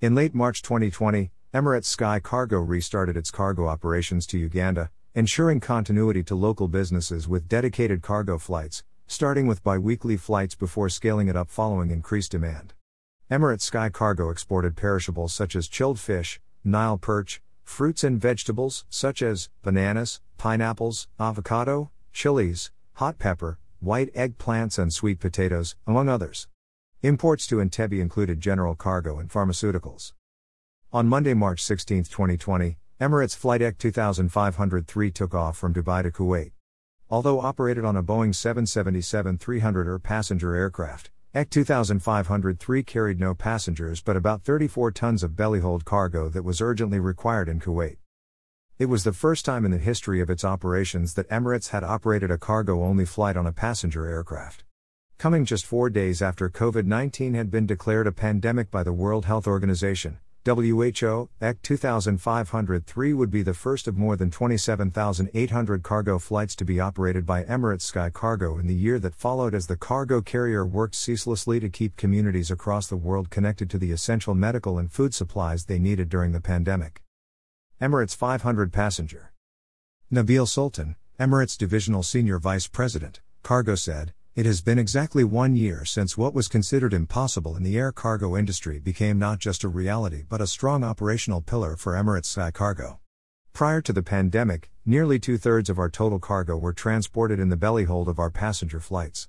In late March 2020, Emirates Sky Cargo restarted its cargo operations to Uganda, ensuring continuity to local businesses with dedicated cargo flights, starting with bi weekly flights before scaling it up following increased demand. Emirates Sky Cargo exported perishables such as chilled fish, Nile perch, fruits and vegetables such as bananas, pineapples, avocado, chilies, hot pepper, white eggplants, and sweet potatoes, among others. Imports to Entebbe included general cargo and pharmaceuticals. On Monday, March 16, 2020, Emirates Flight EC 2503 took off from Dubai to Kuwait. Although operated on a Boeing 777 300ER passenger aircraft, EC 2503 carried no passengers but about 34 tons of bellyhold cargo that was urgently required in Kuwait. It was the first time in the history of its operations that Emirates had operated a cargo only flight on a passenger aircraft coming just four days after COVID 19 had been declared a pandemic by the World Health Organization. WHO, EC 2503 would be the first of more than 27,800 cargo flights to be operated by Emirates Sky Cargo in the year that followed as the cargo carrier worked ceaselessly to keep communities across the world connected to the essential medical and food supplies they needed during the pandemic. Emirates 500 passenger. Nabil Sultan, Emirates Divisional Senior Vice President, Cargo said, it has been exactly one year since what was considered impossible in the air cargo industry became not just a reality but a strong operational pillar for Emirates Sky Cargo. Prior to the pandemic, nearly two thirds of our total cargo were transported in the bellyhold of our passenger flights.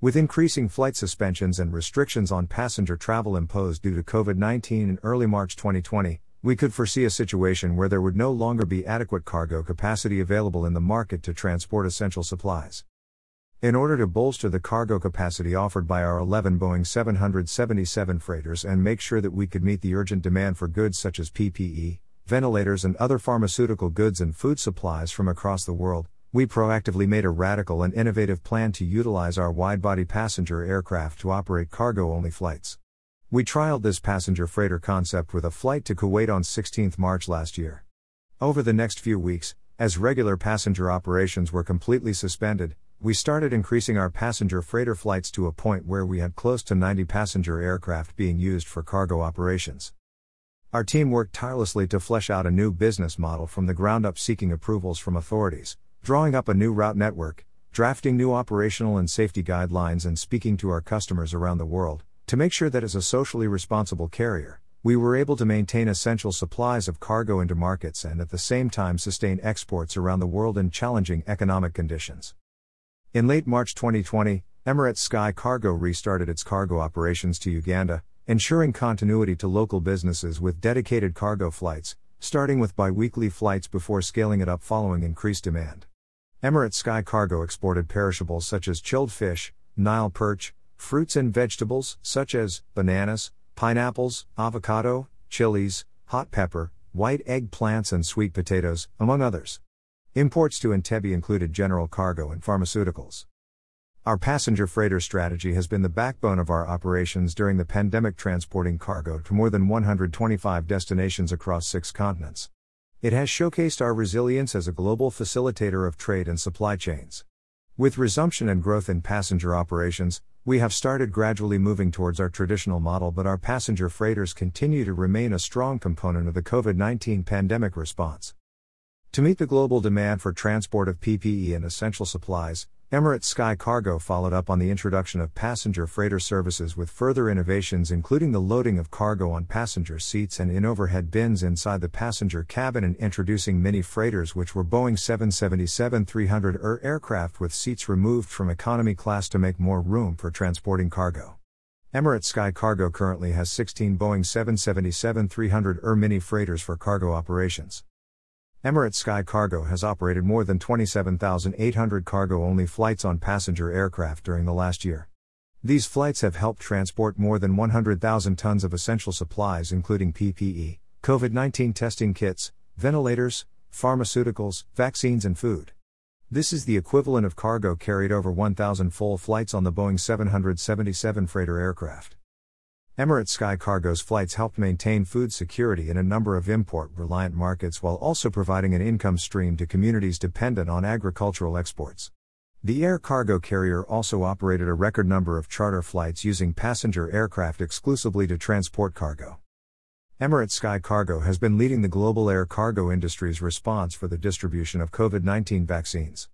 With increasing flight suspensions and restrictions on passenger travel imposed due to COVID 19 in early March 2020, we could foresee a situation where there would no longer be adequate cargo capacity available in the market to transport essential supplies. In order to bolster the cargo capacity offered by our 11 Boeing 777 freighters and make sure that we could meet the urgent demand for goods such as PPE, ventilators, and other pharmaceutical goods and food supplies from across the world, we proactively made a radical and innovative plan to utilize our wide body passenger aircraft to operate cargo only flights. We trialed this passenger freighter concept with a flight to Kuwait on 16 March last year. Over the next few weeks, as regular passenger operations were completely suspended, we started increasing our passenger freighter flights to a point where we had close to 90 passenger aircraft being used for cargo operations. Our team worked tirelessly to flesh out a new business model from the ground up, seeking approvals from authorities, drawing up a new route network, drafting new operational and safety guidelines, and speaking to our customers around the world to make sure that as a socially responsible carrier, we were able to maintain essential supplies of cargo into markets and at the same time sustain exports around the world in challenging economic conditions. In late March 2020, Emirates Sky Cargo restarted its cargo operations to Uganda, ensuring continuity to local businesses with dedicated cargo flights, starting with bi weekly flights before scaling it up following increased demand. Emirates Sky Cargo exported perishables such as chilled fish, Nile perch, fruits and vegetables such as bananas, pineapples, avocado, chilies, hot pepper, white eggplants, and sweet potatoes, among others. Imports to Entebbe included general cargo and pharmaceuticals. Our passenger freighter strategy has been the backbone of our operations during the pandemic, transporting cargo to more than 125 destinations across six continents. It has showcased our resilience as a global facilitator of trade and supply chains. With resumption and growth in passenger operations, we have started gradually moving towards our traditional model, but our passenger freighters continue to remain a strong component of the COVID 19 pandemic response. To meet the global demand for transport of PPE and essential supplies, Emirates Sky Cargo followed up on the introduction of passenger freighter services with further innovations, including the loading of cargo on passenger seats and in overhead bins inside the passenger cabin, and introducing mini freighters, which were Boeing 777 300ER aircraft with seats removed from economy class to make more room for transporting cargo. Emirates Sky Cargo currently has 16 Boeing 777 300ER mini freighters for cargo operations. Emirates Sky Cargo has operated more than 27,800 cargo only flights on passenger aircraft during the last year. These flights have helped transport more than 100,000 tons of essential supplies, including PPE, COVID 19 testing kits, ventilators, pharmaceuticals, vaccines, and food. This is the equivalent of cargo carried over 1,000 full flights on the Boeing 777 freighter aircraft. Emirates Sky Cargo's flights helped maintain food security in a number of import reliant markets while also providing an income stream to communities dependent on agricultural exports. The air cargo carrier also operated a record number of charter flights using passenger aircraft exclusively to transport cargo. Emirates Sky Cargo has been leading the global air cargo industry's response for the distribution of COVID 19 vaccines.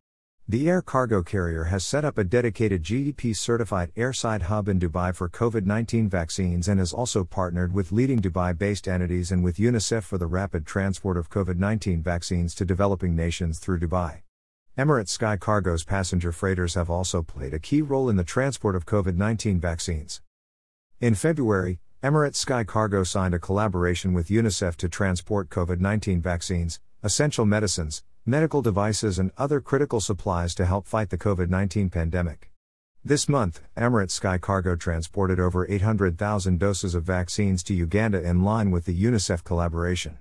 The air cargo carrier has set up a dedicated GDP certified airside hub in Dubai for COVID 19 vaccines and has also partnered with leading Dubai based entities and with UNICEF for the rapid transport of COVID 19 vaccines to developing nations through Dubai. Emirates Sky Cargo's passenger freighters have also played a key role in the transport of COVID 19 vaccines. In February, Emirates Sky Cargo signed a collaboration with UNICEF to transport COVID 19 vaccines, essential medicines, medical devices, and other critical supplies to help fight the COVID 19 pandemic. This month, Emirates Sky Cargo transported over 800,000 doses of vaccines to Uganda in line with the UNICEF collaboration.